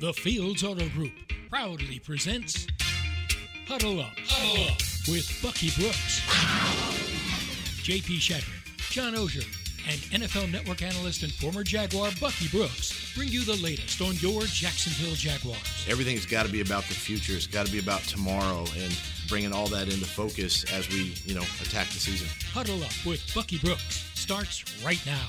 The Fields Auto Group proudly presents Huddle Up, Huddle Up with Bucky Brooks, JP Shadrick, John Oehser, and NFL Network analyst and former Jaguar Bucky Brooks bring you the latest on your Jacksonville Jaguars. Everything's got to be about the future. It's got to be about tomorrow and bringing all that into focus as we, you know, attack the season. Huddle Up with Bucky Brooks starts right now.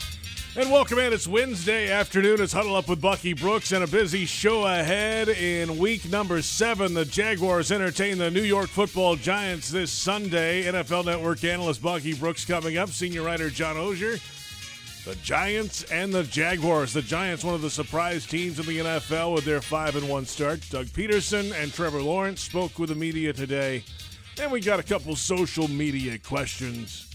And welcome in. It's Wednesday afternoon. It's Huddle Up with Bucky Brooks and a busy show ahead in week number seven. The Jaguars entertain the New York football giants this Sunday. NFL Network analyst Bucky Brooks coming up. Senior writer John Oehser. The Giants and the Jaguars. The Giants, one of the surprise teams in the NFL with their 5 and 1 start. Doug Pederson and Trevor Lawrence spoke with the media today. And we got a couple social media questions.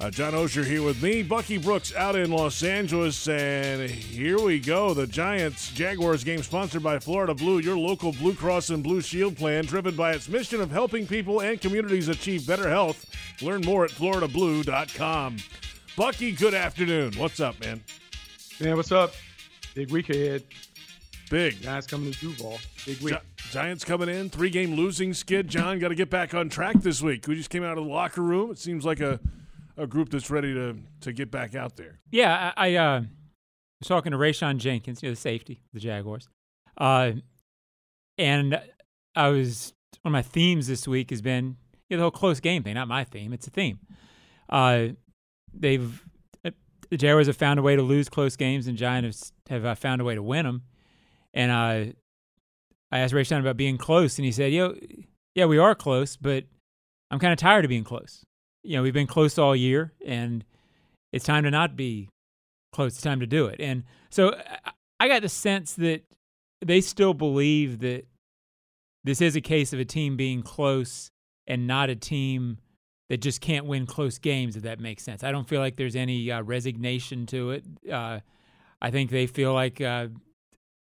Uh, John Oehser here with me. Bucky Brooks out in Los Angeles. And here we go. The Giants Jaguars game sponsored by Florida Blue, your local Blue Cross and Blue Shield plan, driven by its mission of helping people and communities achieve better health. Learn more at floridablue.com. Bucky, good afternoon. What's up, man? Man, what's up? Big week ahead. Big. Giants coming to Duval. Big week. Gi- Giants coming in. Three game losing skid. John, got to get back on track this week. We just came out of the locker room. It seems like a, a group that's ready to, to get back out there. Yeah, I, I uh, was talking to Rayshawn Jenkins, you know, the safety, the Jaguars. Uh, and I was, one of my themes this week has been you know, the whole close game thing. Not my theme, it's a theme. Uh, they've the Jaguars have found a way to lose close games, and Giants have, have uh, found a way to win them. And uh, I asked Ray about being close, and he said, "Yo, yeah, we are close, but I'm kind of tired of being close. You know, we've been close all year, and it's time to not be close. It's time to do it." And so I got the sense that they still believe that this is a case of a team being close and not a team that just can't win close games, if that makes sense. I don't feel like there's any uh, resignation to it. Uh, I think they feel like uh,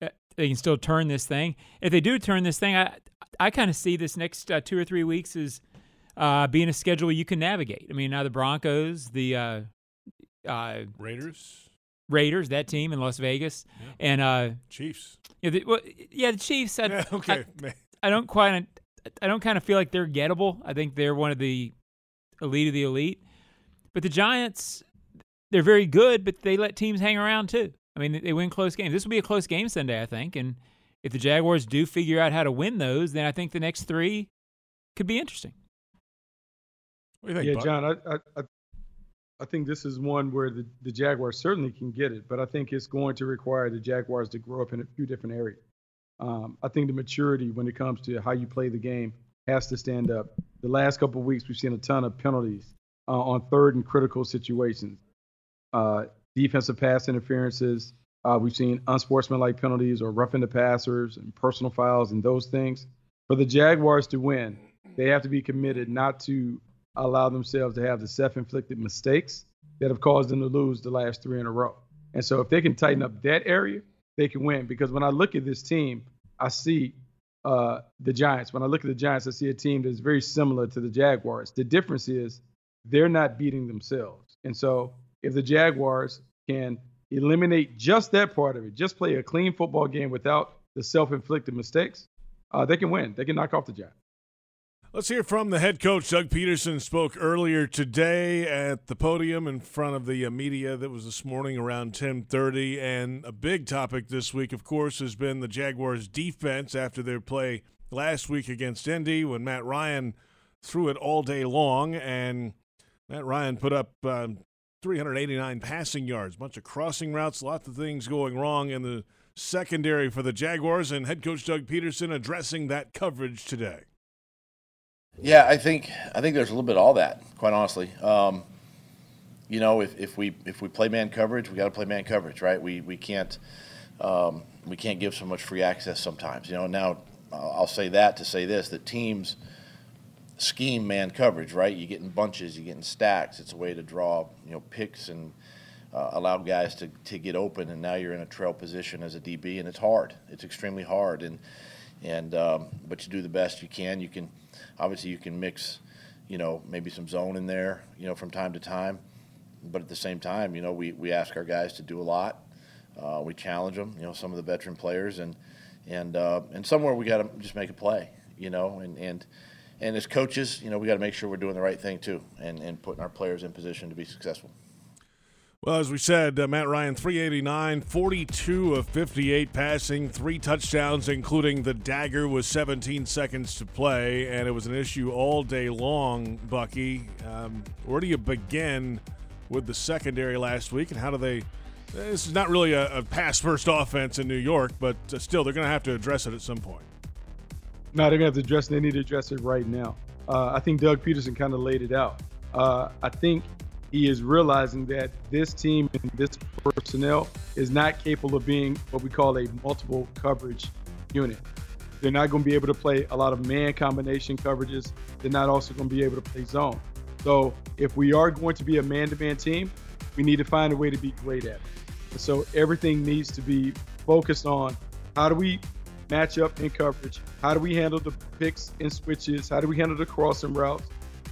uh they can still turn this thing. If they do turn this thing, I I kind of see this next uh, two or three weeks as uh, being a schedule you can navigate. I mean, now the Broncos, the uh, uh, Raiders. Raiders, that team in Las Vegas, yeah. and uh, Chiefs. Yeah, the, well, yeah, the Chiefs. I, yeah, okay. I, I don't quite. I don't kind of feel like they're gettable. I think they're one of the elite of the elite. But the Giants, they're very good, but they let teams hang around too. I mean, they win close games. This will be a close game Sunday, I think. And if the Jaguars do figure out how to win those, then I think the next three could be interesting. Think, yeah, Buck? John, I, I I think this is one where the, the Jaguars certainly can get it, but I think it's going to require the Jaguars to grow up in a few different areas. Um, I think the maturity when it comes to how you play the game has to stand up. The last couple of weeks, we've seen a ton of penalties uh, on third and critical situations. Uh, defensive pass interferences. Uh, we've seen unsportsmanlike penalties or roughing the passers and personal fouls and those things. For the Jaguars to win, they have to be committed not to allow themselves to have the self-inflicted mistakes that have caused them to lose the last three in a row. And so if they can tighten up that area, they can win. Because when I look at this team, I see uh, the Giants. When I look at the Giants, I see a team that's very similar to the Jaguars. The difference is they're not beating themselves. And so if the Jaguars can eliminate just that part of it, just play a clean football game without the self-inflicted mistakes, uh, they can win. They can knock off the Giants. Let's hear from the head coach. Doug Pederson spoke earlier today at the podium in front of the uh, media. That was this morning around 10:30, and a big topic this week, of course, has been the Jaguars' defense after their play last week against Indy, when Matt Ryan threw it all day long, and Matt Ryan put up uh, 389 passing yards, bunch of crossing routes, lots of things going wrong in the secondary for the Jaguars, and head coach Doug Pederson addressing that coverage today. Yeah, I think I think there's a little bit of all that, quite honestly. Um, you know, if, if we if we play man coverage, we got to play man coverage, right? We we can't um, we can't give so much free access sometimes. You know, now I'll say that to say this: that teams scheme man coverage, right? You get in bunches, you get in stacks. It's a way to draw you know picks and uh, allow guys to to get open, and now you're in a trail position as a DB, and it's hard. It's extremely hard, and and um, but you do the best you can. You can obviously you can mix, you know, maybe some zone in there, you know, from time to time. But at the same time, you know, we, we ask our guys to do a lot. Uh, we challenge them, you know, some of the veteran players, and and uh, and somewhere we got to just make a play, you know, and and and as coaches, you know, we got to make sure we're doing the right thing too, and and putting our players in position to be successful. Well, as we said, uh, Matt Ryan, 389, 42 of 58 passing, three touchdowns, including the dagger with 17 seconds to play, and it was an issue all day long, Bucky. Um, where do you begin with the secondary last week, and how do they? This is not really a, a pass first offense in New York, but uh, still, they're going to have to address it at some point. No, they're going to have to address it. They need to address it right now. Uh, I think Doug Pederson kind of laid it out. Uh, I think he is realizing that this team and this personnel is not capable of being what we call a multiple coverage unit. They're not going to be able to play a lot of man combination coverages. They're not also going to be able to play zone. So if we are going to be a man-to-man team, we need to find a way to be great at it. So everything needs to be focused on how do we match up in coverage? How do we handle the picks and switches? How do we handle the crossing routes?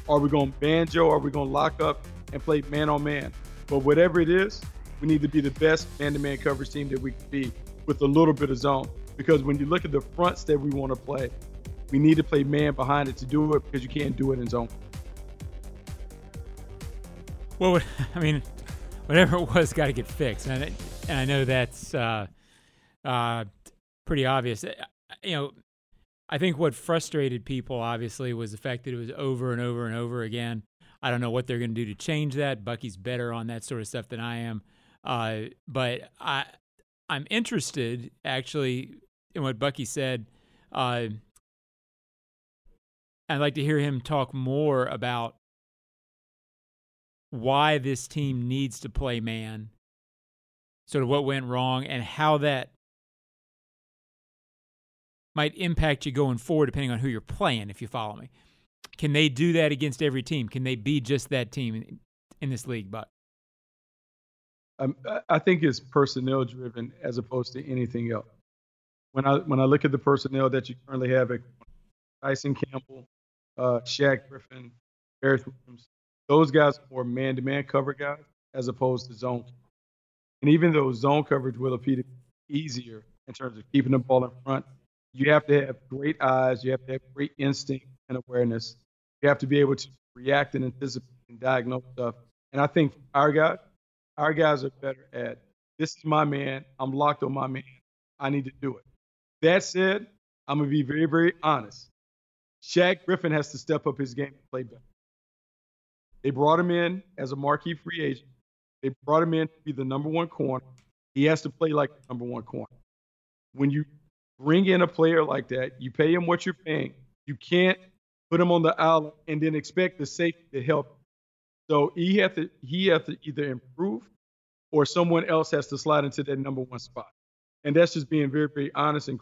Are we going banjo? Are we going to lock up and play man on man. But whatever it is, we need to be the best man to man coverage team that we can be with a little bit of zone. Because when you look at the fronts that we want to play, we need to play man behind it to do it because you can't do it in zone. Well, I mean, whatever it was, got to get fixed, and I, and I know that's uh, uh, pretty obvious. You know, I think what frustrated people obviously was the fact that it was over and over and over again. I don't know what they're going to do to change that. Bucky's better on that sort of stuff than I am. Uh, but I, I'm interested actually in what Bucky said. Uh, I'd like to hear him talk more about why this team needs to play man, sort of what went wrong, and how that might impact you going forward, depending on who you're playing, if you follow me. Can they do that against every team? Can they be just that team in, in this league? But um, I think it's personnel driven as opposed to anything else. When I when I look at the personnel that you currently have at Tyson Campbell, uh, Shaq Griffin, Barrett Williams, those guys are more man-to-man cover guys as opposed to zone. And even though zone coverage will appear easier in terms of keeping the ball in front, you have to have great eyes, you have to have great instinct and awareness you have to be able to react and anticipate and diagnose stuff. And I think our guys, our guys are better at this is my man. I'm locked on my man. I need to do it. That said, I'm gonna be very, very honest. Shaq Griffin has to step up his game and play better. They brought him in as a marquee free agent. They brought him in to be the number one corner. He has to play like the number one corner. When you bring in a player like that, you pay him what you're paying. You can't put him on the island, and then expect the safety to help. So he has to he have to either improve, or someone else has to slide into that number one spot. And that's just being very very honest and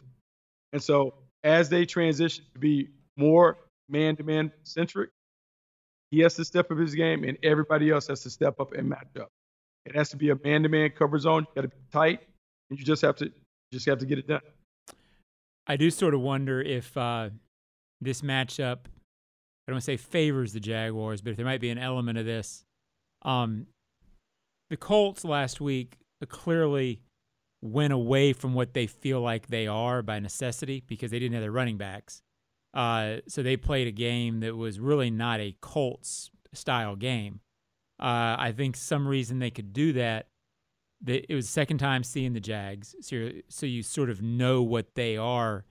and so as they transition to be more man-to-man centric, he has to step up his game, and everybody else has to step up and match up. It has to be a man-to-man cover zone. You got to be tight, and you just have to just have to get it done. I do sort of wonder if uh, this matchup I don't want to say favors the Jaguars, but if there might be an element of this. Um, the Colts last week clearly went away from what they feel like they are by necessity because they didn't have their running backs. Uh, so they played a game that was really not a Colts style game. Uh, I think some reason they could do that. That it was second time seeing the Jags, so so you sort of know what they are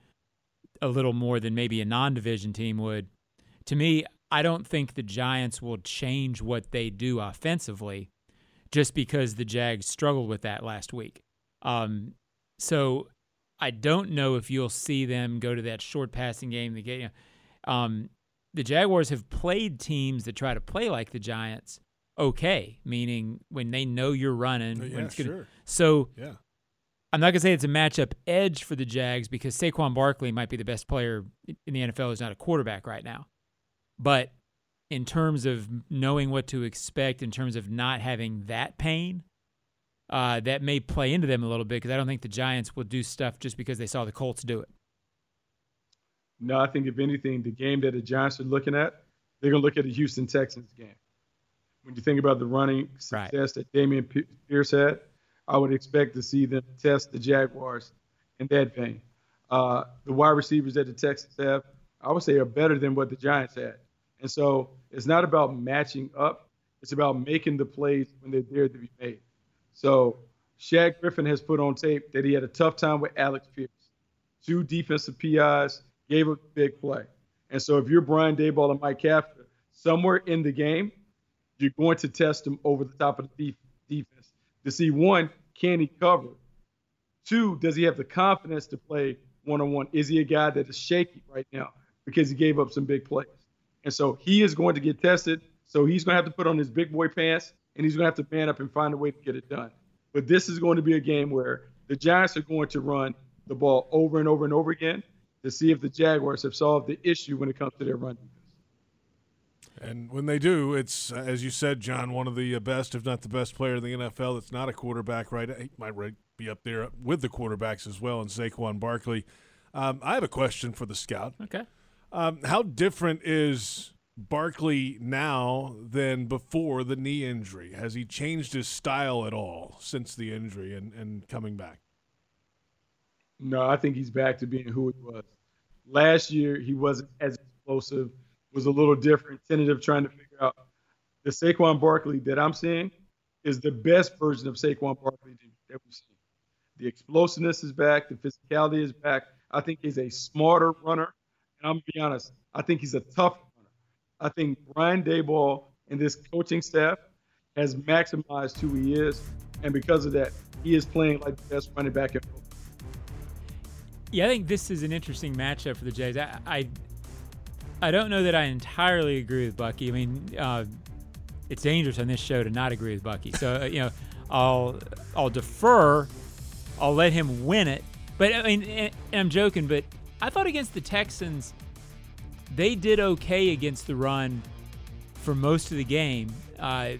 a little more than maybe a non-division team would to me, I don't think the Giants will change what they do offensively just because the Jags struggled with that last week. Um, so I don't know if you'll see them go to that short passing game. The game, um, the Jaguars have played teams that try to play like the Giants. Okay, meaning when they know you're running. Yeah, gonna, sure. So yeah. I'm not gonna say it's a matchup edge for the Jags because Saquon Barkley might be the best player in the NFL. Is not a quarterback right now. But in terms of knowing what to expect, in terms of not having that pain, uh, that may play into them a little bit because I don't think the Giants will do stuff just because they saw the Colts do it. No, I think if anything, the game that the Giants are looking at, they're going to look at the Houston Texans game. When you think about the running success right. that Dameon Pierce had, I would expect to see them test the Jaguars in that vein. Uh, the wide receivers that the Texans have, I would say, are better than what the Giants had. And so it's not about matching up. It's about making the plays when they're there to be made. So Shaq Griffin has put on tape that he had a tough time with Alec Pierce. Two defensive PIs gave a big play. And so if you're Brian Daboll and Mike Kafka, somewhere in the game, you're going to test him over the top of the defense to see one, can he cover? Two, does he have the confidence to play one on one? Is he a guy that is shaky right now because he gave up some big plays? And so he is going to get tested. So he's going to have to put on his big boy pants and he's going to have to man up and find a way to get it done. But this is going to be a game where the Giants are going to run the ball over and over and over again to see if the Jaguars have solved the issue when it comes to their run defense. And when they do, it's as you said, John, one of the uh, best, if not the best player in the NFL. That's not a quarterback, right? He might be up there with the quarterbacks as well, and Saquon Barkley. Um, I have a question for the scout. Okay. Um, how different is Barkley now than before the knee injury? Has he changed his style at all since the injury and, and coming back? No, I think he's back to being who he was. Last year, he wasn't as explosive, was a little different, tentative, trying to figure out. The Saquon Barkley that I'm seeing is the best version of Saquon Barkley that we've seen. The explosiveness is back, the physicality is back. I think he's a smarter runner. And I'm to be honest, I think he's a tough runner. I think Brian Daboll and this coaching staff has maximized who he is. And because of that, he is playing like the best running back in football. Yeah, I think this is an interesting matchup for the Jays. I, I, I don't know that I entirely agree with Bucky. I mean, uh, it's dangerous on this show to not agree with Bucky. So uh, you know, I'll I'll defer. I'll let him win it. But I mean, and I'm joking. But I thought against the Texans, they did okay against the run for most of the game. Uh,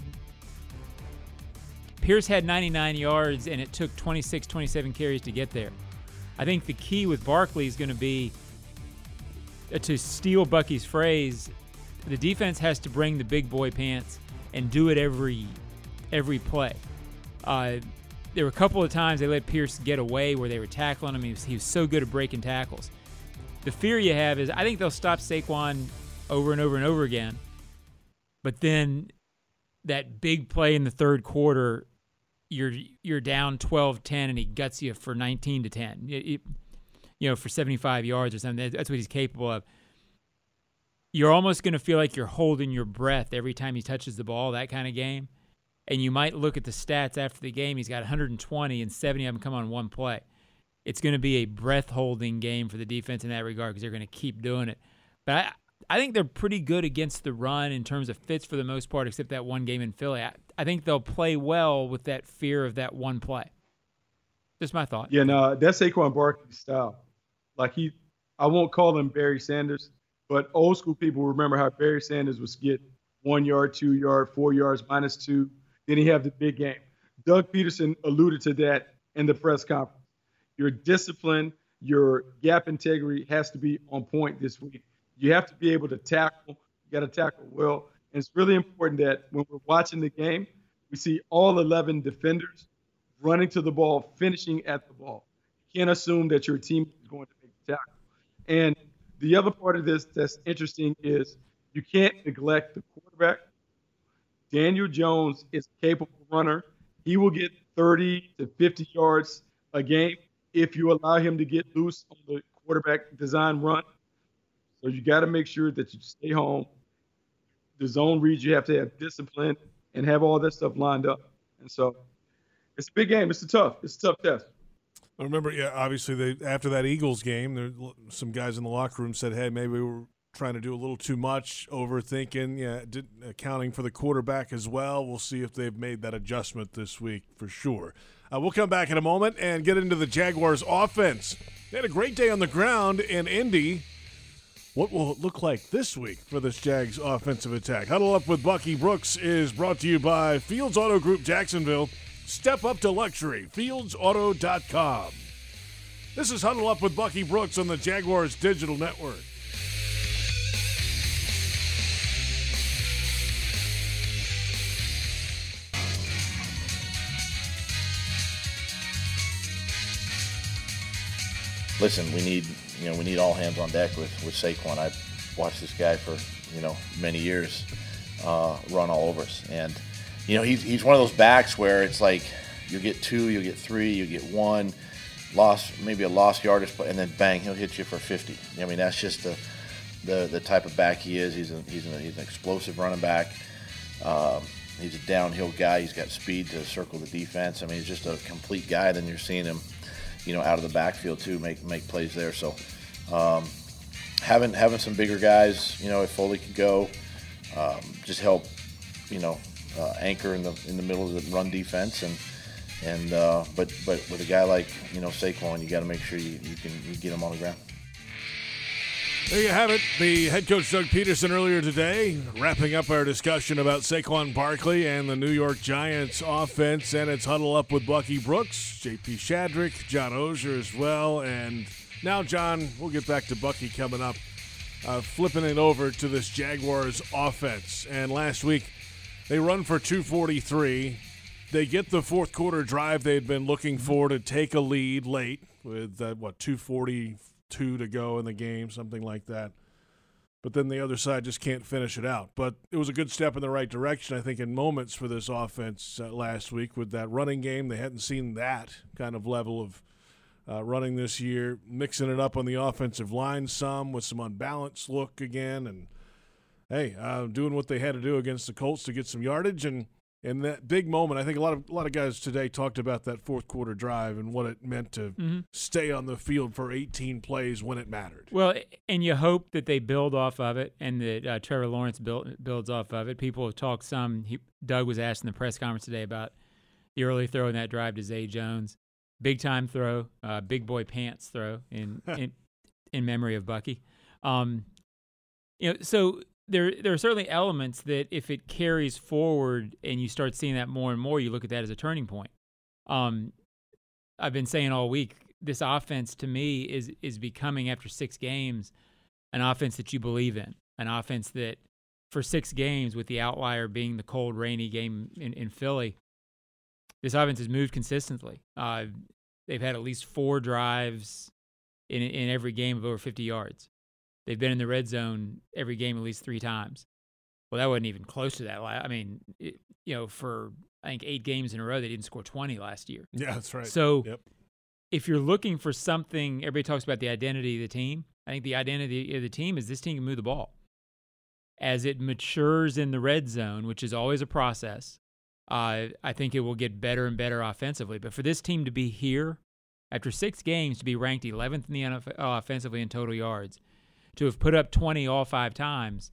Pierce had 99 yards, and it took 26, 27 carries to get there. I think the key with Barkley is going to be uh, to steal Bucky's phrase. The defense has to bring the big boy pants and do it every every play. Uh, there were a couple of times they let Pierce get away where they were tackling him. He was, he was so good at breaking tackles. The fear you have is I think they'll stop Saquon over and over and over again. But then that big play in the third quarter you're you're down 12-10 and he guts you for 19 to 10 you, know for 75 yards or something. That's what he's capable of. You're almost going to feel like you're holding your breath every time he touches the ball that kind of game. And you might look at the stats after the game. He's got 120 and 70 of them come on one play it's going to be a breath holding game for the defense in that regard because they're going to keep doing it but I, I think they're pretty good against the run in terms of fits for the most part, except that one game in Philly. I, I think they'll play well with that fear of that one play. Just my thought. Yeah, no, that's Saquon Barkley style. Like he, I won't call him Barry Sanders, but old school people remember how Barry Sanders was get one yard, two yard, four yards, minus two. Then he have the big game. Doug Pederson alluded to that in the press conference. Your discipline, your gap integrity has to be on point this week. You have to be able to tackle. You got to tackle well. And it's really important that when we're watching the game, we see all 11 defenders running to the ball, finishing at the ball. You can't assume that your team is going to make the tackle. And the other part of this that's interesting is you can't neglect the quarterback. Daniel Jones is a capable runner. He will get 30 to 50 yards a game if you allow him to get loose on the quarterback design run. So you got to make sure that you stay home. The zone reads, you have to have discipline and have all that stuff lined up. And so it's a big game. It's a tough. It's a tough test. I remember, yeah, obviously they after that Eagles game, there some guys in the locker room said, "Hey, maybe we were trying to do a little too much, overthinking, yeah, did, accounting for the quarterback as well. We'll see if they've made that adjustment this week for sure." Uh, we'll come back in a moment and get into the Jaguars' offense. They had a great day on the ground in Indy. What will it look like this week for this Jags offensive attack? Huddle Up with Bucky Brooks is brought to you by Fields Auto Group Jacksonville. Step up to luxury, fieldsauto.com. This is Huddle Up with Bucky Brooks on the Jaguars Digital Network. Listen, we need you know we need all hands on deck with with Saquon. I've watched this guy for you know many years uh, run all over us, and you know he's he's one of those backs where it's like you get two, you get three, you get one, lost maybe a lost yardage, and then bang, he'll hit you for 50. I mean that's just the the, the type of back he is. He's a, he's, a, he's an explosive running back. Um, he's a downhill guy. He's got speed to circle the defense. I mean, he's just a complete guy. Then you're seeing him you know, out of the backfield too, make make plays there. So um, having having some bigger guys, you know, if Foley could go, um, just help, you know, uh, anchor in the in the middle of the run defense and and uh, but but with a guy like you know Saquon, you got to make sure you, you can you get him on the ground. There you have it. The head coach Doug Pederson earlier today, wrapping up our discussion about Saquon Barkley and the New York Giants offense and its huddle up with Bucky Brooks, JP Shadrick, John Oehser as well. And now, John, we'll get back to Bucky coming up. Uh, flipping it over to this Jaguars offense. And last week, they run for 243. They get the fourth quarter drive they'd been looking for to take a lead late with, uh, what, 240 two to go in the game, something like that. But then the other side just can't finish it out. But it was a good step in the right direction, I think, in moments for this offense uh, last week with that running game. They hadn't seen that kind of level of uh, running this year, mixing it up on the offensive line some with some unbalanced look again. And hey, uh, doing what they had to do against the Colts to get some yardage. And in that big moment, I think a lot of a lot of guys today talked about that fourth quarter drive and what it meant to mm-hmm. stay on the field for 18 plays when it mattered. Well, and you hope that they build off of it, and that uh, Trevor Lawrence build, builds off of it. People have talked some. He, Doug was asked in the press conference today about the early throw in that drive to Zay Jones, big time throw, uh, big boy pants throw in in, in memory of Bucky. Um, you know, so there there are certainly elements that if it carries forward and you start seeing that more and more, you look at that as a turning point. Um, I've been saying all week, this offense to me is is becoming after six games an offense that you believe in, an offense that for six games, with the outlier being the cold, rainy game in, in Philly, this offense has moved consistently. Uh, they've had at least four drives in in every game of over 50 yards. They've been in the red zone every game at least three times. Well, that wasn't even close to that. I mean, it, you know, for I think eight games in a row, they didn't score 20 last year. Yeah, that's right. So yep. if you're looking for something, everybody talks about the identity of the team. I think the identity of the team is this team can move the ball. As it matures in the red zone, which is always a process, uh, I think it will get better and better offensively. But for this team to be here after six games to be ranked 11th in the NFL offensively in total yards – to have put up 20 all five times.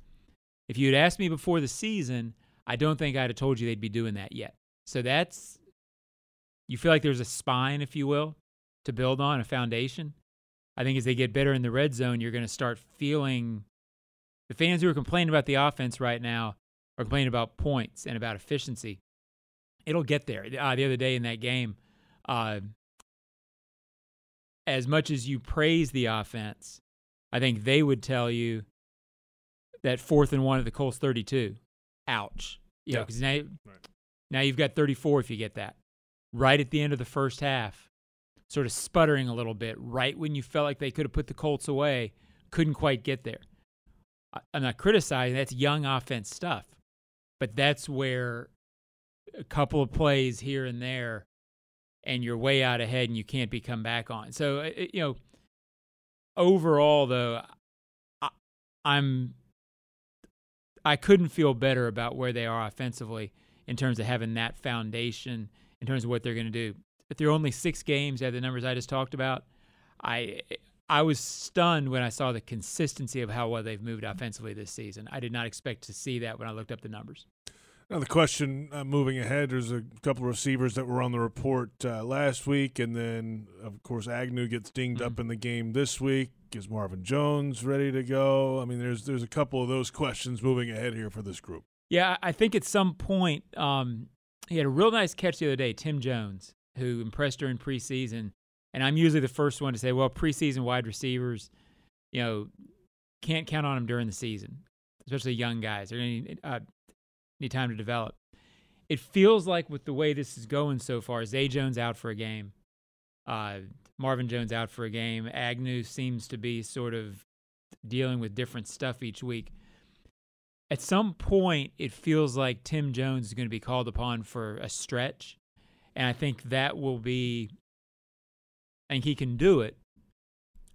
If you had asked me before the season, I don't think I'd have told you they'd be doing that yet. So that's, you feel like there's a spine, if you will, to build on, a foundation. I think as they get better in the red zone, you're going to start feeling the fans who are complaining about the offense right now are complaining about points and about efficiency. It'll get there. Uh, the other day in that game, uh, as much as you praise the offense, I think they would tell you that fourth and one at the Colts 32. Ouch. You yeah. Because now, right. now you've got 34 if you get that. Right at the end of the first half, sort of sputtering a little bit, right when you felt like they could have put the Colts away, couldn't quite get there. I'm not criticizing, that's young offense stuff. But that's where a couple of plays here and there, and you're way out ahead and you can't be come back on. So, uh, you know, overall, though, I, I'm I couldn't feel better about where they are offensively in terms of having that foundation in terms of what they're going to do. If they're only six games at the numbers I just talked about, I I was stunned when I saw the consistency of how well they've moved offensively this season. I did not expect to see that when I looked up the numbers. Now the question uh, moving ahead, there's a couple of receivers that were on the report uh, last week, and then of course Agnew gets dinged mm-hmm. up in the game this week. Is Marvin Jones ready to go? I mean, there's there's a couple of those questions moving ahead here for this group. Yeah, I think at some point um, he had a real nice catch the other day. Tim Jones, who impressed during preseason, and I'm usually the first one to say, well, preseason wide receivers, you know, can't count on them during the season, especially young guys. They're going to uh, need time to develop. It feels like with the way this is going so far, Zay Jones out for a game. Uh, Marvin Jones out for a game. Agnew seems to be sort of dealing with different stuff each week. At some point, it feels like Tim Jones is going to be called upon for a stretch. And I think that will be, I think he can do it.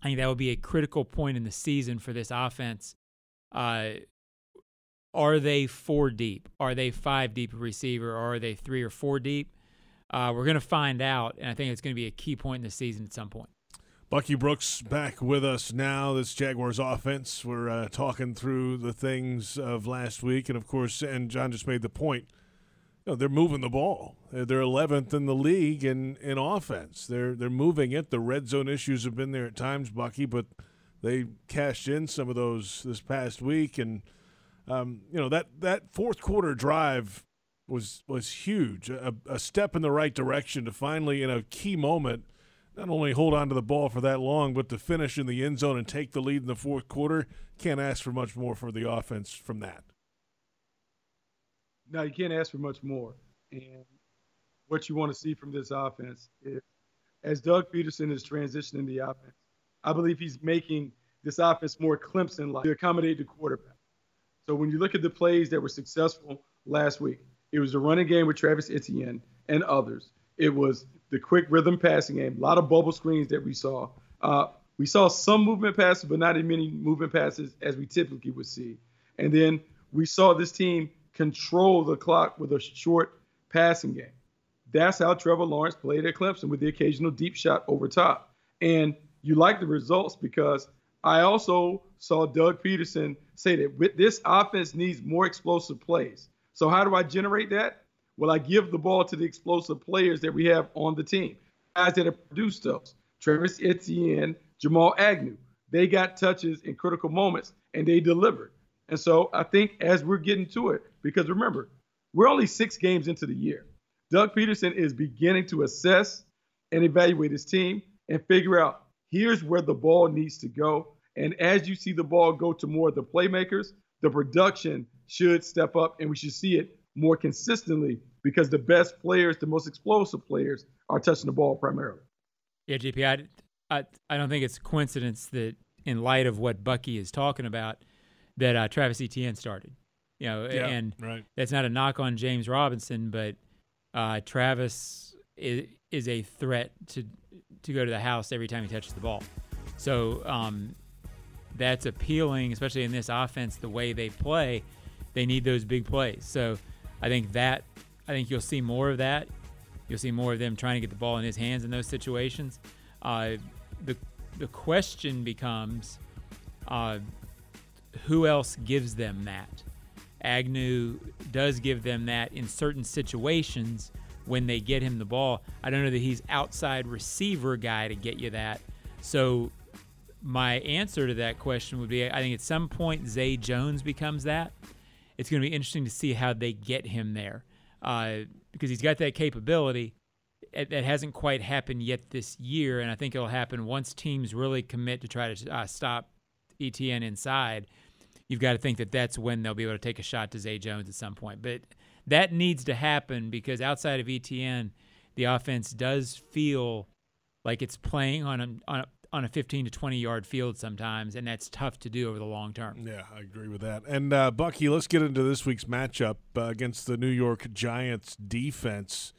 I think that will be a critical point in the season for this offense. Uh, are they four deep? Are they five deep receiver? Or are they three or four deep? Uh, we're going to find out, and I think it's going to be a key point in the season at some point. Bucky Brooks back with us now. This Jaguars offense. We're uh, talking through the things of last week, and of course, and John just made the point. You know, they're moving the ball. They're 11th in the league in, in offense. They're they're moving it. The red zone issues have been there at times, Bucky, but they cashed in some of those this past week, and um, you know that that fourth quarter drive was was huge. A, a, step in the right direction to finally, in a key moment, not only hold on to the ball for that long, but to finish in the end zone and take the lead in the fourth quarter. Can't ask for much more for the offense from that. No, you can't ask for much more. And what you want to see from this offense is, as Doug Pederson is transitioning the offense, I believe he's making this offense more Clemson-like to accommodate the quarterback. So when you look at the plays that were successful last week, it was the running game with Travis Etienne and others. It was the quick rhythm passing game. A lot of bubble screens that we saw. Uh, we saw some movement passes, but not as many movement passes as we typically would see. And then we saw this team control the clock with a short passing game. That's how Trevor Lawrence played at Clemson with the occasional deep shot over top. And you like the results because I also saw Doug Pederson say that with this offense needs more explosive plays. So how do I generate that? Well, I give the ball to the explosive players that we have on the team, guys that have produced those. Travis Etienne, Jamal Agnew. They got touches in critical moments and they delivered. And so I think as we're getting to it, because remember, we're only six games into the year. Doug Pederson is beginning to assess and evaluate his team and figure out here's where the ball needs to go. And as you see the ball go to more of the playmakers, the production should step up and we should see it more consistently because the best players, the most explosive players, are touching the ball primarily. Yeah, JP, I, I, I don't think it's a coincidence that in light of what Bucky is talking about, that uh, Travis Etienne started. You know, yeah, and right. that's not a knock on James Robinson, but uh, Travis is, is a threat to to go to the house every time he touches the ball. So um, that's appealing, especially in this offense, the way they play. They need those big plays. So I think that I think you'll see more of that. You'll see more of them trying to get the ball in his hands in those situations. Uh, the the question becomes, uh, who else gives them that? Agnew does give them that in certain situations when they get him the ball. I don't know that he's outside receiver guy to get you that. So my answer to that question would be I think at some point Zay Jones becomes that. It's going to be interesting to see how they get him there uh, because he's got that capability. That hasn't quite happened yet this year, and I think it'll happen once teams really commit to try to uh, stop Etienne inside. You've got to think that that's when they'll be able to take a shot to Zay Jones at some point. But that needs to happen because outside of Etienne, the offense does feel like it's playing on a, on a on a 15 to 20 yard field sometimes, and that's tough to do over the long term. Yeah, I agree with that. And uh, Bucky, let's get into this week's matchup uh, against the New York Giants defense.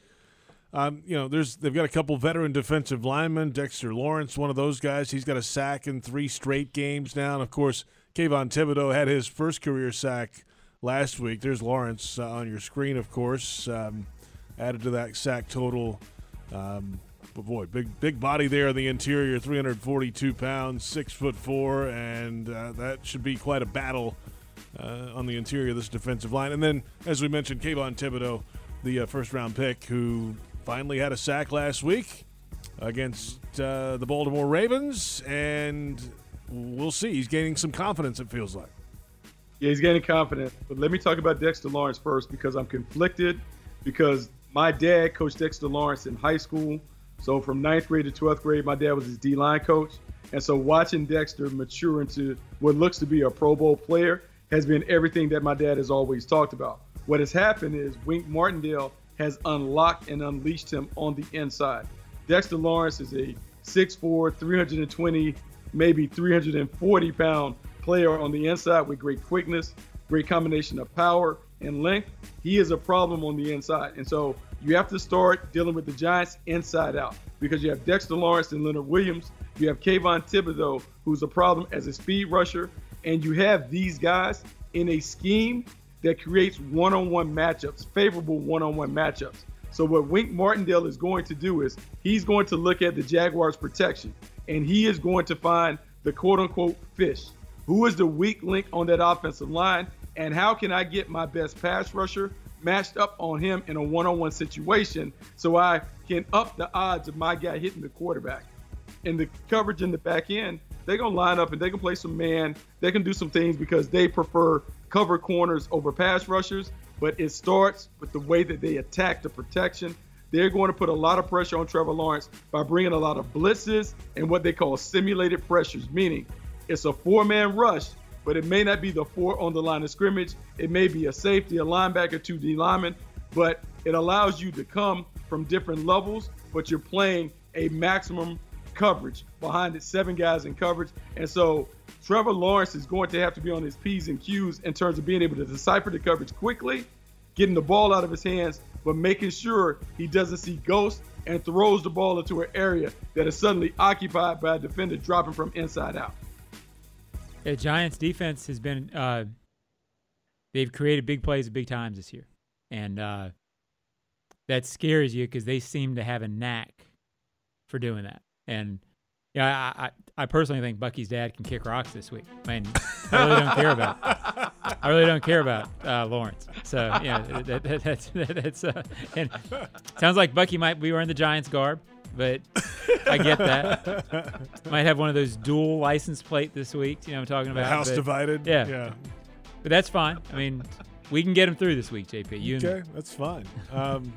Um, you know, there's they've got a couple veteran defensive linemen. Dexter Lawrence, one of those guys. He's got a sack in three straight games now. And of course, Kayvon Thibodeaux had his first career sack last week. There's Lawrence uh, on your screen, of course, um, added to that sack total. Um, but boy, big big body there in the interior, 342 pounds, six foot four, and uh, that should be quite a battle uh, on the interior of this defensive line. And then, as we mentioned, Kayvon Thibodeaux, the uh, first round pick, who finally had a sack last week against uh, the Baltimore Ravens, and we'll see. He's gaining some confidence. It feels like. Yeah, he's gaining confidence. But let me talk about Dexter Lawrence first because I'm conflicted because my dad coached Dexter Lawrence in high school so from ninth grade to 12th grade, my dad was his D line coach. And so watching Dexter mature into what looks to be a Pro Bowl player has been everything that my dad has always talked about. What has happened is Wink Martindale has unlocked and unleashed him on the inside. Dexter Lawrence is a 6'4", 320, maybe 340 pound player on the inside with great quickness, great combination of power and length. He is a problem on the inside. And so you have to start dealing with the Giants inside out because you have Dexter Lawrence and Leonard Williams. You have Kayvon Thibodeaux, who's a problem as a speed rusher. And you have these guys in a scheme that creates one on one matchups, favorable one on one matchups. So, what Wink Martindale is going to do is he's going to look at the Jaguars' protection and he is going to find the quote unquote fish. Who is the weak link on that offensive line? And how can I get my best pass rusher matched up on him in a one on one situation so I can up the odds of my guy hitting the quarterback? And the coverage in the back end, they're going to line up and they can play some man. They can do some things because they prefer cover corners over pass rushers. But it starts with the way that they attack the protection. They're going to put a lot of pressure on Trevor Lawrence by bringing a lot of blitzes and what they call simulated pressures, meaning it's a four man rush, but it may not be the four on the line of scrimmage. It may be a safety, a linebacker, two D linemen, but it allows you to come from different levels, but you're playing a maximum coverage behind it, seven guys in coverage. And so Trevor Lawrence is going to have to be on his P's and Q's in terms of being able to decipher the coverage quickly, getting the ball out of his hands, but making sure he doesn't see ghosts and throws the ball into an area that is suddenly occupied by a defender dropping from inside out. The Giants defense has been uh, they've created big plays at big times this year, and uh, that scares you because they seem to have a knack for doing that. And yeah, I, I, I personally think Bucky's dad can kick rocks this week. I mean, I really don't care about. I really don't care about uh, Lawrence. So yeah, that, that, that's that's uh, and sounds like Bucky might be wearing the Giants garb but I get that. Might have one of those dual license plate this week. You know, I'm talking about the house but, divided. Yeah, yeah. But that's fine. I mean, we can get him through this week, JP. You okay? That's fine. Um,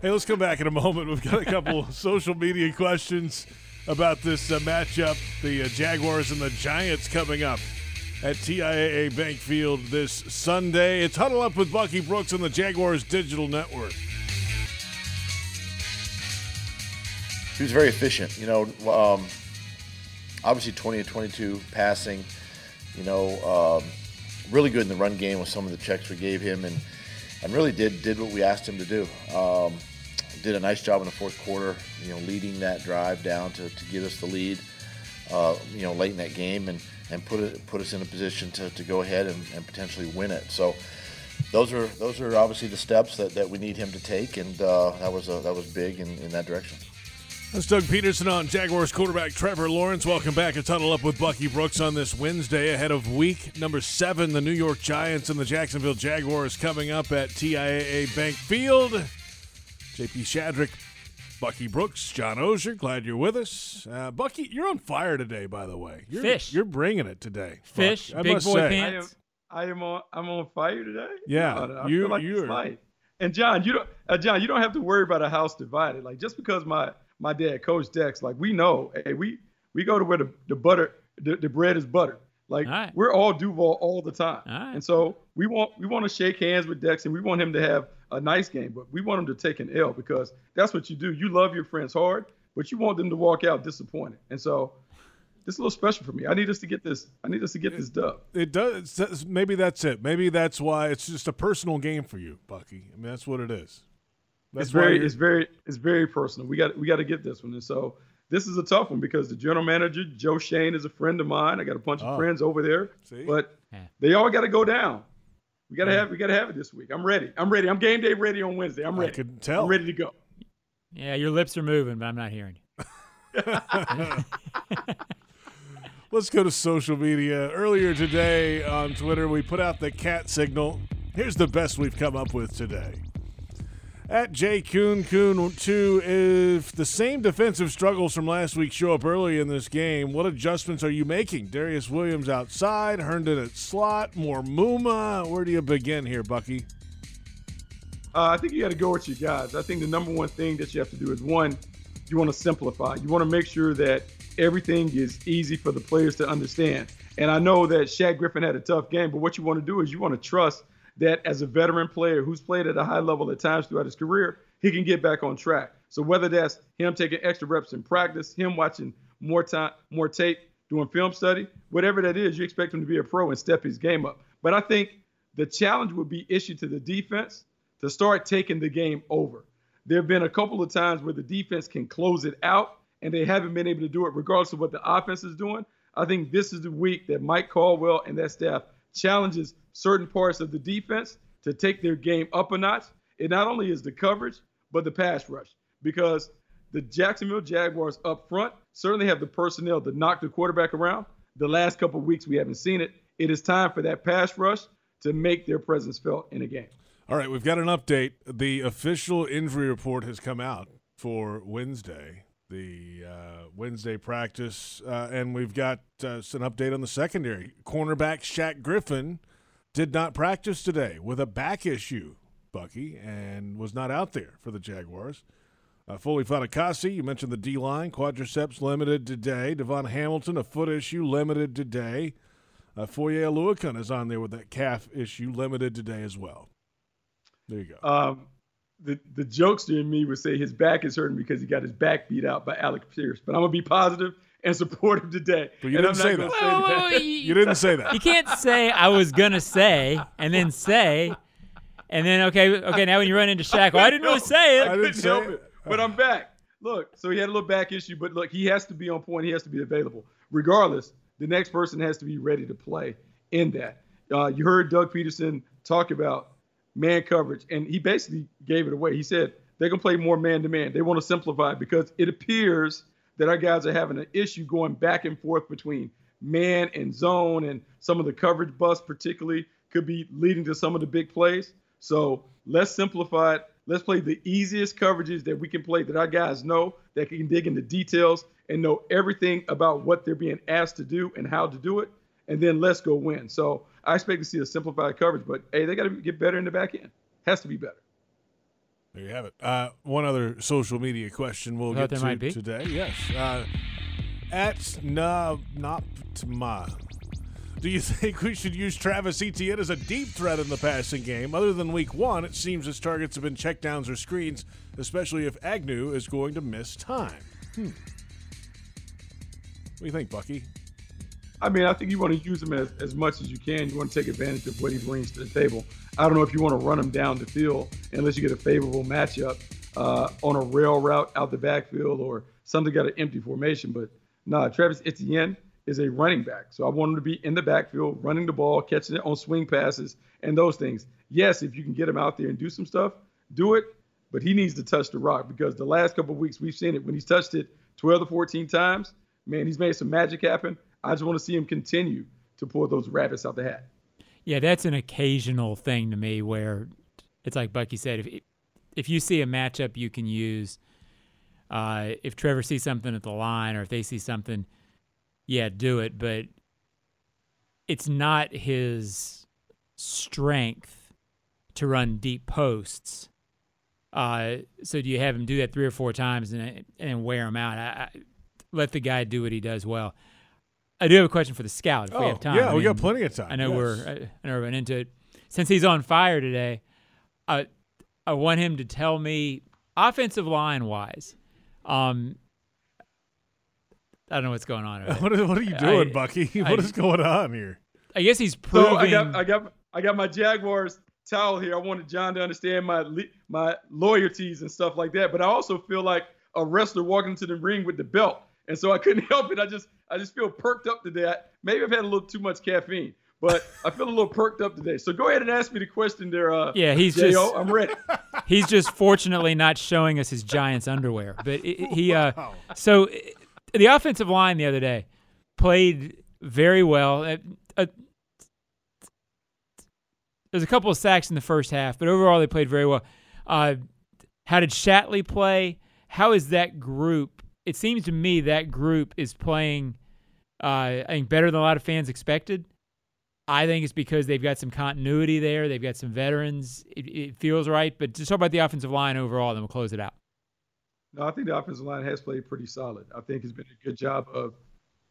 hey, let's come back in a moment. We've got a couple social media questions about this uh, matchup: the uh, Jaguars and the Giants coming up at TIAA Bank Field this Sunday. It's huddle up with Bucky Brooks on the Jaguars Digital Network. He was very efficient. You know, um, obviously 20 to 22 passing. You know, um, really good in the run game with some of the checks we gave him, and and really did did what we asked him to do. Um, did a nice job in the fourth quarter. You know, leading that drive down to, to give us the lead. Uh, you know, late in that game, and and put it put us in a position to, to go ahead and, and potentially win it. So those are those are obviously the steps that, that we need him to take, and uh, that was a, that was big in, in that direction. That's Doug Pederson on Jaguars quarterback Trevor Lawrence. Welcome back to Huddle Up with Bucky Brooks on this Wednesday ahead of week number seven. The New York Giants and the Jacksonville Jaguars coming up at TIAA Bank Field. JP Shadrick, Bucky Brooks, John Oehser, glad you're with us. Uh, Bucky, you're on fire today, by the way. You're, Fish. You're bringing it today. Fish, Buck, big boy say. pants. I am, I am, on. I'm on fire today. Yeah, I you, feel like you're. And John, you don't. Uh, John, you don't have to worry about a house divided. Like just because my my dad, Coach Dex, like we know, hey, we we go to where the, the butter, the, the bread is butter. Like all right. we're all Duval all the time, all right. and so we want we want to shake hands with Dex, and we want him to have a nice game, but we want him to take an L because that's what you do. You love your friends hard, but you want them to walk out disappointed, and so this is a little special for me. I need us to get this. I need us to get this dub. It does. Maybe that's it. Maybe that's why it's just a personal game for you, Bucky. I mean, that's what it is. That's it's very, it's very, it's very personal. We got, we got to get this one. And so this is a tough one because the general manager Joe Schoen is a friend of mine. I got a bunch of oh. friends over there, See? but they all got to go down. We got to yeah. have, we got to have it this week. I'm ready. I'm ready. I'm game day ready on Wednesday. I'm ready. I can tell. I'm ready to go. Yeah, your lips are moving, but I'm not hearing you. Let's go to social media. Earlier today on Twitter, we put out the cat signal. Here's the best we've come up with today at J Coon Coon 2. If the same defensive struggles from last week show up early in this game, what adjustments are you making? Darius Williams outside, Herndon at slot, more Muma. Where do you begin here, Bucky? Uh, I think you got to go with your guys. I think the number one thing that you have to do is one, you want to simplify. You want to make sure that everything is easy for the players to understand. And I know that Shaq Griffin had a tough game, but what you want to do is you want to trust that as a veteran player who's played at a high level at times throughout his career, he can get back on track. So whether that's him taking extra reps in practice, him watching more time, more tape, doing film study, whatever that is, you expect him to be a pro and step his game up. But I think the challenge would be issued to the defense to start taking the game over. There have been a couple of times where the defense can close it out, and they haven't been able to do it regardless of what the offense is doing. I think this is the week that Mike Caldwell and that staff challenges certain parts of the defense to take their game up a notch. It not only is the coverage, but the pass rush, because the Jacksonville Jaguars up front certainly have the personnel to knock the quarterback around. The last couple weeks we haven't seen it. It is time for that pass rush to make their presence felt in a game. All right, we've got an update. The official injury report has come out for Wednesday, the uh, Wednesday practice, uh, and we've got uh, an update on the secondary. Cornerback Shaq Griffin did not practice today with a back issue, Bucky, and was not out there for the Jaguars. Uh, Foley Fatukasi, you mentioned the D line, quadriceps limited today. DaVon Hamilton, a foot issue, limited today. Uh, Foye Oluokun is on there with that calf issue, limited today as well. There you go. Um, the the jokester in me would say his back is hurting because he got his back beat out by Alec Pierce, but I'm gonna be positive and supportive today. But you didn't say that. Say that. you didn't say that. You can't say I was gonna say and then say, and then okay, okay. Now when you run into Shaq, well, I didn't really say it. I didn't say help it. it. But I'm back. Look, so he had a little back issue, but look, he has to be on point. He has to be available. Regardless, the next person has to be ready to play in that. Uh, you heard Doug Pederson talk about man coverage, and he basically gave it away. He said they can play more man to man. They want to simplify because it appears that our guys are having an issue going back and forth between man and zone, and some of the coverage busts, particularly, could be leading to some of the big plays. So let's simplify it. Let's play the easiest coverages that we can play that our guys know that can dig into details and know everything about what they're being asked to do and how to do it. And then let's go win. So I expect to see a simplified coverage, but hey, they got to get better in the back end. Has to be better. There you have it. Uh, one other social media question we'll get to today. Yes. Uh, at Na Naptma. Do you think we should use Travis Etienne as a deep threat in the passing game? Other than week one, it seems his targets have been checkdowns or screens, especially if Agnew is going to miss time. Hmm. What do you think, Bucky? I mean, I think you want to use him as, as much as you can. You want to take advantage of what he brings to the table. I don't know if you want to run him down the field unless you get a favorable matchup uh, on a rail route out the backfield or something got an empty formation. But nah, Travis Etienne is a running back. So I want him to be in the backfield, running the ball, catching it on swing passes, and those things. Yes, if you can get him out there and do some stuff, do it. But he needs to touch the rock because the last couple of weeks we've seen it when he's touched it 12 to 14 times. Man, he's made some magic happen. I just want to see him continue to pull those rabbits out the hat. Yeah, that's an occasional thing to me where it's like Bucky said, if if you see a matchup you can use, uh, if Trevor sees something at the line or if they see something, yeah, do it. But it's not his strength to run deep posts. Uh, so do you have him do that three or four times and and wear him out? I, I, let the guy do what he does well. I do have a question for the scout if oh, we have time. Yeah, I mean, we got plenty of time. I know yes. we're I, I know we're into it. Since he's on fire today, I I want him to tell me offensive line wise. Um, I don't know what's going on. what, are, what are you doing, I, Bucky? What I, is going on here? I guess he's proving. So I got I got I got my Jaguars towel here. I wanted John to understand my my loyalties and stuff like that, but I also feel like a wrestler walking into the ring with the belt, and so I couldn't help it. I just I just feel perked up today. Maybe I've had a little too much caffeine, but I feel a little perked up today. So go ahead and ask me the question there. Uh, yeah, he's J-O. just. I'm ready. He's just fortunately not showing us his Giants underwear, but it, he. Uh, wow. So the offensive line the other day played very well. Uh, uh, there's a couple of sacks in the first half, but overall they played very well. Uh, how did Shatley play? How is that group? It seems to me that group is playing uh, I think better than a lot of fans expected. I think it's because they've got some continuity there. They've got some veterans. It, it feels right. But just talk about the offensive line overall, then we'll close it out. No, I think the offensive line has played pretty solid. I think it's been a good job of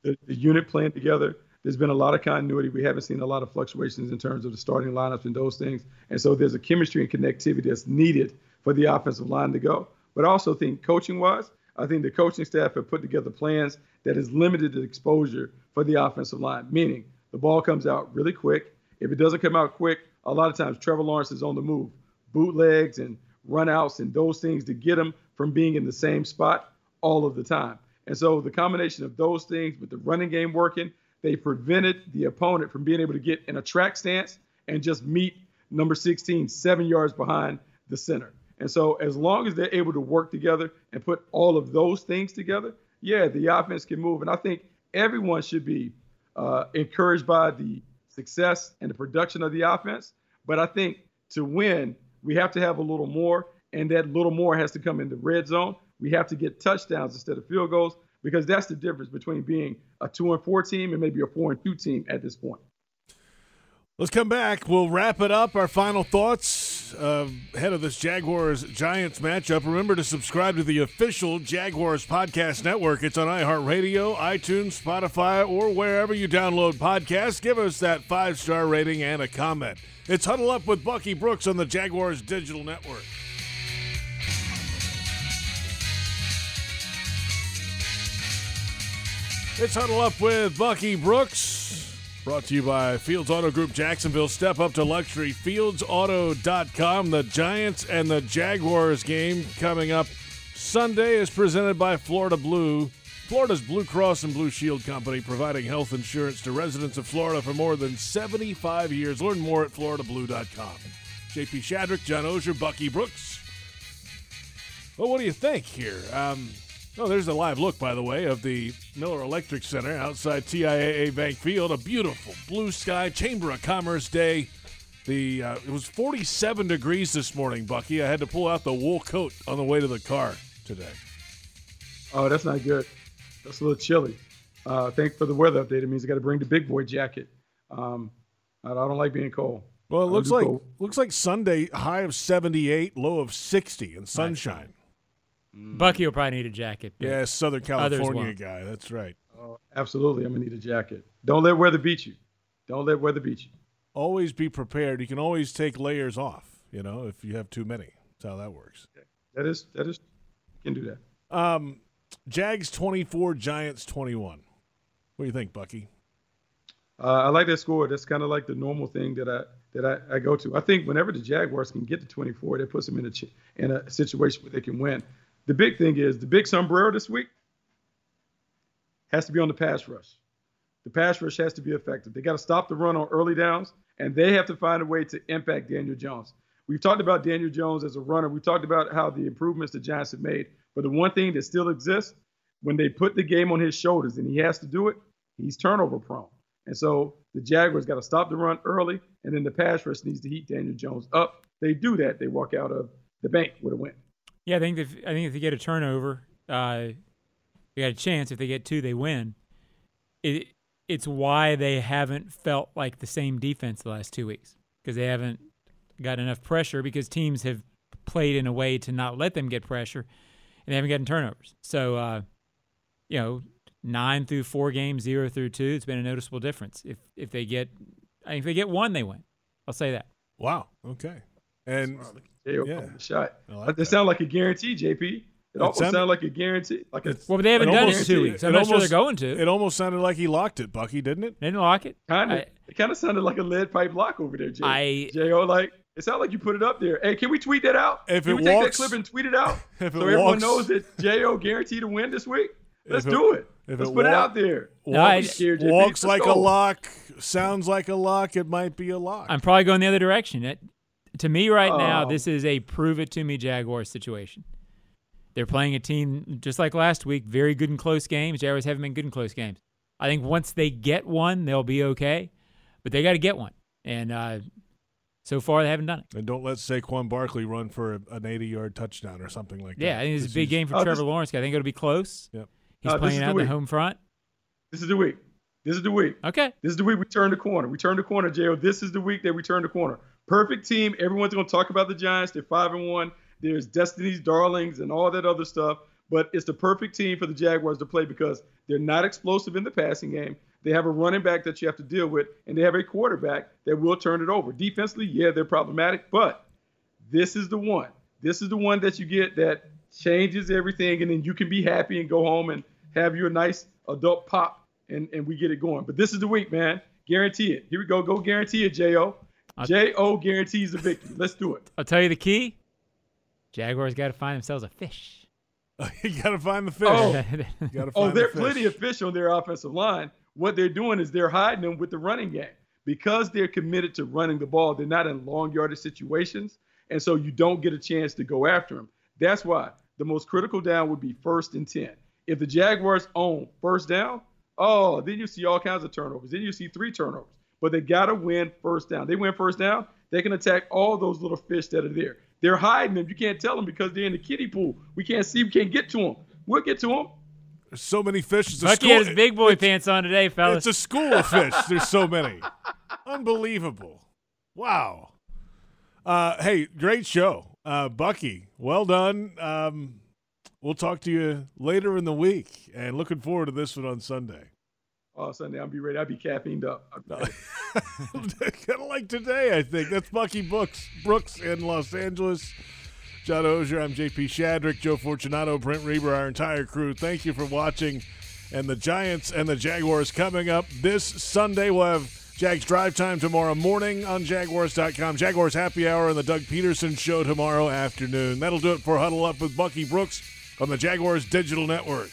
the, the unit playing together. There's been a lot of continuity. We haven't seen a lot of fluctuations in terms of the starting lineups and those things. And so there's a chemistry and connectivity that's needed for the offensive line to go. But I also think coaching wise, I think the coaching staff have put together plans that is limited the exposure for the offensive line, meaning the ball comes out really quick. If it doesn't come out quick, a lot of times Trevor Lawrence is on the move, bootlegs and runouts and those things to get him from being in the same spot all of the time. And so the combination of those things with the running game working, they prevented the opponent from being able to get in a track stance and just meet number 16 seven yards behind the center. And so as long as they're able to work together and put all of those things together, yeah, the offense can move. And I think everyone should be uh, encouraged by the success and the production of the offense. But I think to win, we have to have a little more, and that little more has to come in the red zone. We have to get touchdowns instead of field goals because that's the difference between being a two and four team and maybe a four and two team at this point. Let's come back. We'll wrap it up. Our final thoughts uh, ahead of this Jaguars Giants matchup. Remember to subscribe to the official Jaguars Podcast Network. It's on iHeartRadio, iTunes, Spotify, or wherever you download podcasts. Give us that five star rating and a comment. It's Huddle Up with Bucky Brooks on the Jaguars Digital Network. It's Huddle Up with Bucky Brooks. Brought to you by Fields Auto Group Jacksonville. Step up to luxury. FieldsAuto.com. The Giants and the Jaguars game coming up Sunday is presented by Florida Blue. Florida's Blue Cross and Blue Shield Company, providing health insurance to residents of Florida for more than 75 years. Learn more at FloridaBlue.com. JP Shadrick, John Oehser, Bucky Brooks. Well, what do you think here? Um, Oh, there's a live look, by the way, of the Miller Electric Center outside TIAA Bank Field. A beautiful blue sky, Chamber of Commerce day. The uh, it was 47 degrees this morning, Bucky. I had to pull out the wool coat on the way to the car today. Oh, that's not good. That's a little chilly. Uh, thank for the weather update. It means I got to bring the big boy jacket. Um, I don't like being cold. Well, it looks like cold. looks like Sunday high of 78, low of 60, and sunshine. Mm. Bucky will probably need a jacket. Yeah, Southern California guy. That's right. Oh, absolutely. I'm gonna need a jacket. Don't let weather beat you. Don't let weather beat you. Always be prepared. You can always take layers off. You know, if you have too many. That's how that works. That is that is. You can do that. Um, Jags 24, Giants 21. What do you think, Bucky? Uh, I like that score. That's kind of like the normal thing that I that I, I, go to. I think whenever the Jaguars can get to 24, that puts them in a in a situation where they can win the big thing is the big sombrero this week has to be on the pass rush. The pass rush has to be effective. They got to stop the run on early downs, and they have to find a way to impact Daniel Jones. We've talked about Daniel Jones as a runner. We talked about how the improvements the Giants have made. But the one thing that still exists, when they put the game on his shoulders and he has to do it, he's turnover prone. And so the Jaguars got to stop the run early, and then the pass rush needs to heat Daniel Jones up. They do that, they walk out of the bank with a win. Yeah, I think if I think if they get a turnover, uh, they got a chance. If they get two, they win. It it's why they haven't felt like the same defense the last two weeks because they haven't got enough pressure because teams have played in a way to not let them get pressure, and they haven't gotten turnovers. So, uh, you know, nine through four games, zero through two, it's been a noticeable difference. If if they get, I if they get one, they win. I'll say that. Wow. Okay. And J.O. yeah. the shot. Like that sound like a guarantee, JP. It, it almost sounded, sounded like a guarantee. Like a, well, but they haven't done it in two weeks. I'm not almost, sure they're going to. It almost sounded like he locked it, Bucky, didn't it? They didn't lock it. Kind of. It kind of sounded like a lead pipe lock over there, J. I, J.O. Like it sounded like you put it up there. Hey, can we tweet that out? If can it we walks, take that clip and tweet it out so everyone walks, knows that J.O. guaranteed to win this week? Let's it, do it. Let's it put walk, it out there. Walks, no, walks like go. a lock, sounds like a lock. It might be a lock. I'm probably going the other direction. It, to me right now, oh. this is a prove it to me Jaguars situation. They're playing a team just like last week, very good in close games. Jaguars haven't been good in close games. I think once they get one, they'll be okay, but they got to get one. And uh, so far, they haven't done it. And don't let Saquon Barkley run for a, an 80 yard touchdown or something like yeah, that. Yeah, I think it's a big game for oh, Trevor this, Lawrence. I think it'll be close. Yep. He's uh, playing out the, the home front. This is the week. This is the week. Okay. This is the week we turn the corner. We turn the corner, Jo. This is the week that we turn the corner perfect team. Everyone's going to talk about the Giants. They're five and one. There's Destiny's Darlings and all that other stuff. But it's the perfect team for the Jaguars to play because they're not explosive in the passing game. They have a running back that you have to deal with, and they have a quarterback that will turn it over. Defensively, yeah, they're problematic, but this is the one. This is the one that you get that changes everything, and then you can be happy and go home and have your nice adult pop, and, and we get it going. But this is the week, man. Guarantee it. Here we go. Go guarantee it, Jo. Jo guarantees the victory. Let's do it. I'll tell you the key. Jaguars got to find themselves a fish. you got to find the fish. Oh, oh there are plenty of fish on their offensive line. What they're doing is they're hiding them with the running game because they're committed to running the ball. They're not in long yardage situations, and so you don't get a chance to go after them. That's why the most critical down would be first and ten. If the Jaguars own first down, oh, then you see all kinds of turnovers. Then you see three turnovers. But they got to win first down. They win first down, they can attack all those little fish that are there. They're hiding them. You can't tell them because they're in the kiddie pool. We can't see. We can't get to them. We'll get to them. There's so many fish. It's Bucky school, had his big boy pants on today, fellas. It's a school of fish. There's so many. Unbelievable. Wow. Uh, hey, great show. Uh, Bucky, well done. Um, we'll talk to you later in the week and looking forward to this one on Sunday. Oh, Sunday, I'll be ready. I'll be caffeined up. kind of like today, I think. That's Bucky Brooks, Brooks in Los Angeles. John Oehser, I'm JP Shadrick, Joe Fortunato, Brent Reber, our entire crew. Thank you for watching. And the Giants and the Jaguars coming up this Sunday. We'll have Jags Drive Time tomorrow morning on Jaguars.com. Jaguars Happy Hour and the Doug Pederson Show tomorrow afternoon. That'll do it for Huddle Up with Bucky Brooks on the Jaguars Digital Network.